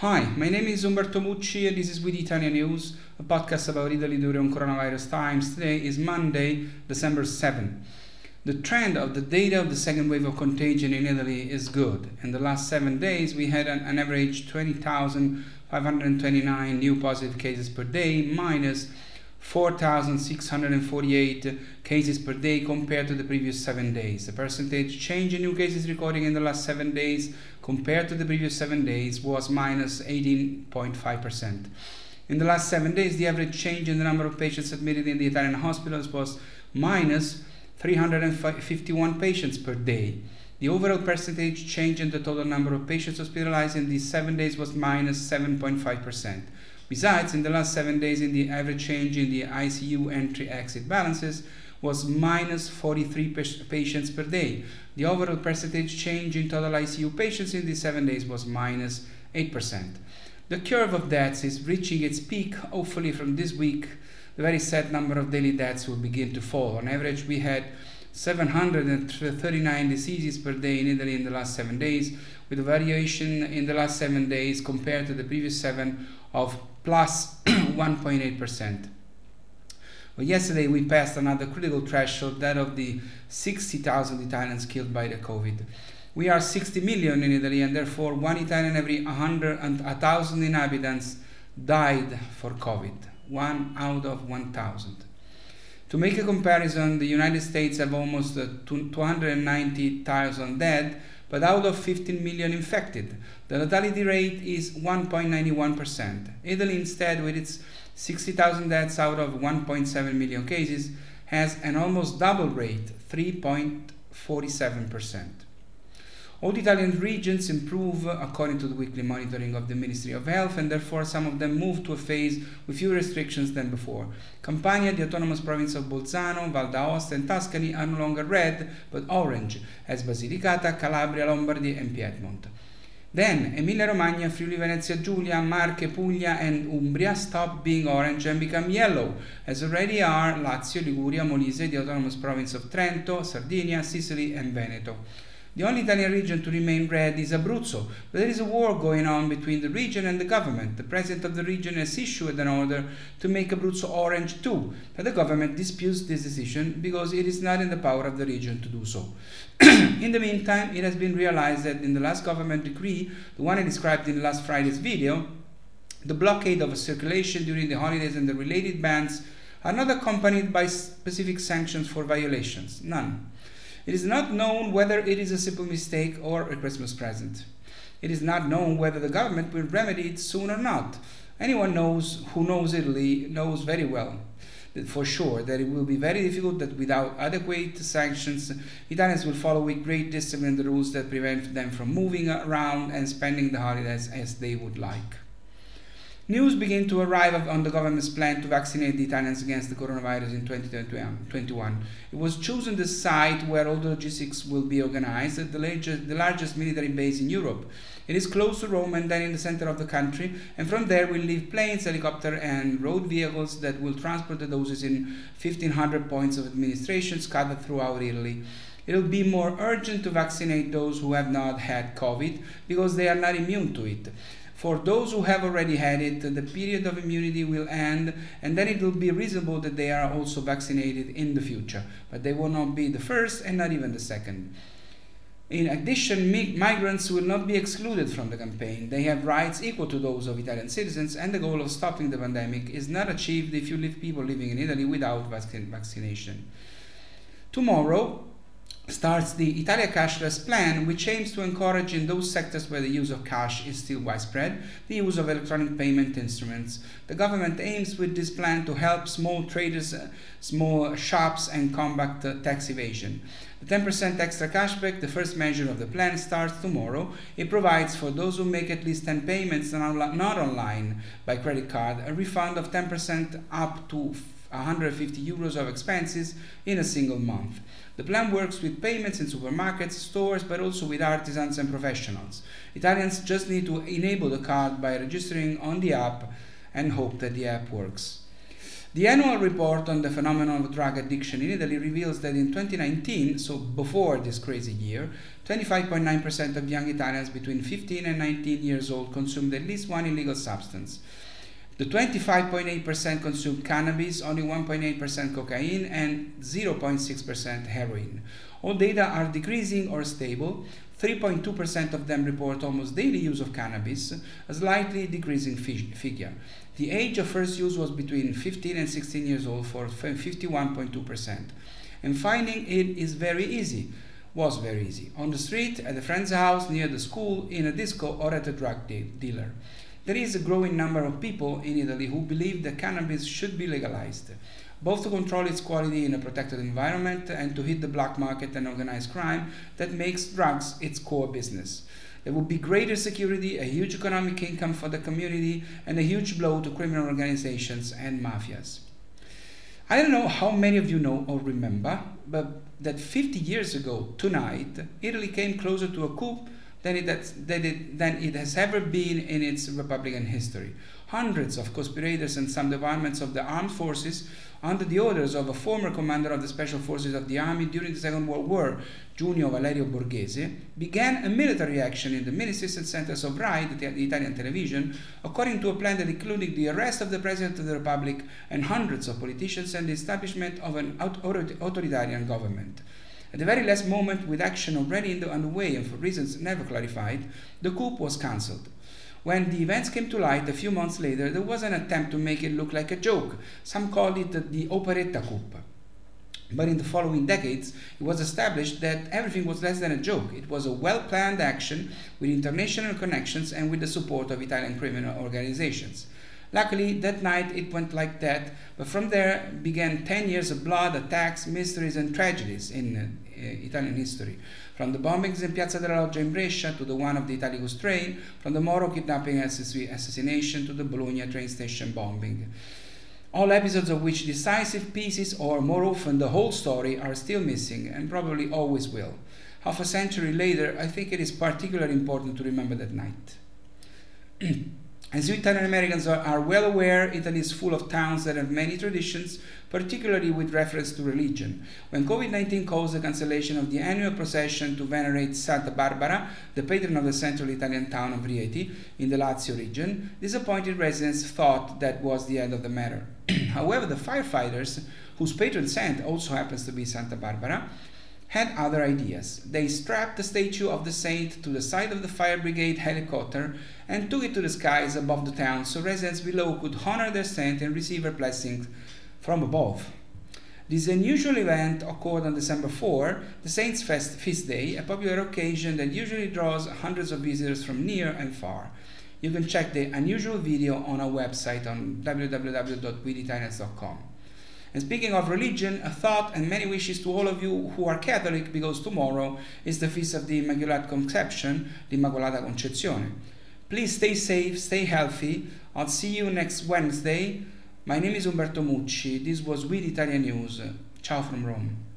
Hi, my name is Umberto Mucci and this is We the Italians News, a podcast about Italy during coronavirus times. Today is Monday, December 7. The trend of the data of the second wave of contagion in Italy is good. In the last seven days, we had an, an average 20,529 new positive cases per day, minus 4,648 cases per day compared to the previous seven days. The percentage change in new cases recorded in the last seven days compared to the previous seven days was minus 18.5%. In the last seven days, the average change in the number of patients admitted in the Italian hospitals was minus 351 patients per day. The overall percentage change in the total number of patients hospitalized in these seven days was minus 7.5%. Besides, in the last seven days, in the average change in the ICU entry-exit balances was minus 43 patients per day. The overall percentage change in total ICU patients in these seven days was minus 8%. The curve of deaths is reaching its peak. Hopefully, from this week, the very sad number of daily deaths will begin to fall. On average, we had 739 diseases per day in Italy in the last seven days, with a variation in the last seven days compared to the previous seven of plus 1.8%. Well, yesterday we passed another critical threshold, that of the 60,000 Italians killed by the COVID. We are 60 million in Italy, and therefore one Italian every 100 and 1,000 inhabitants died for COVID. One out of 1,000. To make a comparison, the United States have almost uh, 290,000 dead, but out of 15 million infected. The lethality rate is 1.91%. Italy, instead, with its 60,000 deaths out of 1.7 million cases, has an almost double rate, 3.47%. All Italian regions improve according to the weekly monitoring of the Ministry of Health, and therefore some of them move to a phase with fewer restrictions than before. Campania, the autonomous province of Bolzano, Val d'Aosta, and Tuscany are no longer red but orange, as Basilicata, Calabria, Lombardy, and Piedmont. Then Emilia-Romagna, Friuli Venezia Giulia, Marche, Puglia, and Umbria stop being orange and become yellow, as already are Lazio, Liguria, Molise, the autonomous province of Trento, Sardinia, Sicily, and Veneto. The only Italian region to remain red is Abruzzo, but there is a war going on between the region and the government. The president of the region has issued an order to make Abruzzo orange too, but the government disputes this decision because it is not in the power of the region to do so. in the meantime, it has been realized that in the last government decree, the one I described in last Friday's video, the blockade of circulation during the holidays and the related bans are not accompanied by specific sanctions for violations. None. It is not known whether it is a simple mistake or a Christmas present. It is not known whether the government will remedy it soon or not. Anyone knows who knows Italy knows very well for sure that it will be very difficult that without adequate sanctions Italians will follow with great discipline the rules that prevent them from moving around and spending the holidays as they would like. News begin to arrive on the government's plan to vaccinate the Italians against the coronavirus in 2021. It was chosen the site where all the logistics will be organized the largest, the largest military base in Europe. It is close to Rome and then in the center of the country, and from there will leave planes, helicopter, and road vehicles that will transport the doses in 1,500 points of administration scattered throughout Italy. It will be more urgent to vaccinate those who have not had COVID because they are not immune to it. For those who have already had it, the period of immunity will end, and then it will be reasonable that they are also vaccinated in the future. But they will not be the first and not even the second. In addition, migrants will not be excluded from the campaign. They have rights equal to those of Italian citizens, and the goal of stopping the pandemic is not achieved if you leave people living in Italy without vaccination. Tomorrow, starts the Italia Cashless Plan, which aims to encourage in those sectors where the use of cash is still widespread the use of electronic payment instruments. The government aims with this plan to help small traders, uh, small shops, and combat uh, tax evasion. The 10% extra cashback, the first measure of the plan, starts tomorrow. It provides for those who make at least 10 payments not online by credit card a refund of 10% up to 150 euros of expenses in a single month. The plan works with payments in supermarkets, stores, but also with artisans and professionals. Italians just need to enable the card by registering on the app and hope that the app works. The annual report on the phenomenon of drug addiction in Italy reveals that in 2019, so before this crazy year, 25.9% of young Italians between 15 and 19 years old consumed at least one illegal substance. The 25.8% consumed cannabis, only 1.8% cocaine, and 0.6% heroin. All data are decreasing or stable. 3.2% of them report almost daily use of cannabis, a slightly decreasing figure. The age of first use was between 15 and 16 years old for 51.2%. And finding it is very easy, was very easy. On the street, at a friend's house, near the school, in a disco, or at a drug de- dealer. There is a growing number of people in Italy who believe that cannabis should be legalized, both to control its quality in a protected environment and to hit the black market and organized crime that makes drugs its core business. There would be greater security, a huge economic income for the community, and a huge blow to criminal organizations and mafias. I don't know how many of you know or remember, but that 50 years ago tonight, Italy came closer to a coup than it, has, than, it, than it has ever been in its Republican history. Hundreds of conspirators and some departments of the armed forces, under the orders of a former commander of the special forces of the army during the Second World War, Junio Valerio Borghese, began a military action in the ministries and centers of RAI, the, the Italian television, according to a plan that included the arrest of the President of the Republic and hundreds of politicians and the establishment of an authoritarian government. At the very last moment, with action already in the underway and for reasons never clarified, the coup was cancelled. When the events came to light a few months later, there was an attempt to make it look like a joke. Some called it the operetta coup. But in the following decades, it was established that everything was less than a joke. It was a well planned action with international connections and with the support of Italian criminal organizations. Luckily, that night it went like that, but from there began 10 years of blood, attacks, mysteries, and tragedies in uh, Italian history. From the bombings in Piazza della Loggia in Brescia to the one of the Italicus train, from the Moro kidnapping assassination to the Bologna train station bombing. All episodes of which decisive pieces, or more often the whole story, are still missing and probably always will. Half a century later, I think it is particularly important to remember that night. As you Italian Americans are, are, well aware, Italy is full of towns that have many traditions, particularly with reference to religion. When COVID 19 caused the cancellation of the annual procession to venerate Santa Barbara, the patron of the central Italian town of Rieti, in the Lazio region, disappointed residents thought that was the end of the matter. However, the firefighters, whose patron saint also happens to be Santa Barbara, had other ideas. They strapped the statue of the saint to the side of the fire brigade helicopter and took it to the skies above the town so residents below could honor their saint and receive her blessings from above. This unusual event occurred on December 4, the Saints' Fest, Feast Day, a popular occasion that usually draws hundreds of visitors from near and far. You can check the unusual video on our website on www.wetheitalians.com. And speaking of religion, a thought and many wishes to all of you who are Catholic because tomorrow is the feast of the Immaculate Conception, the Immacolata Concezione. Please stay safe, stay healthy. I'll see you next Wednesday. My name is Umberto Mucci. This was We the Italians News. Ciao from Rome.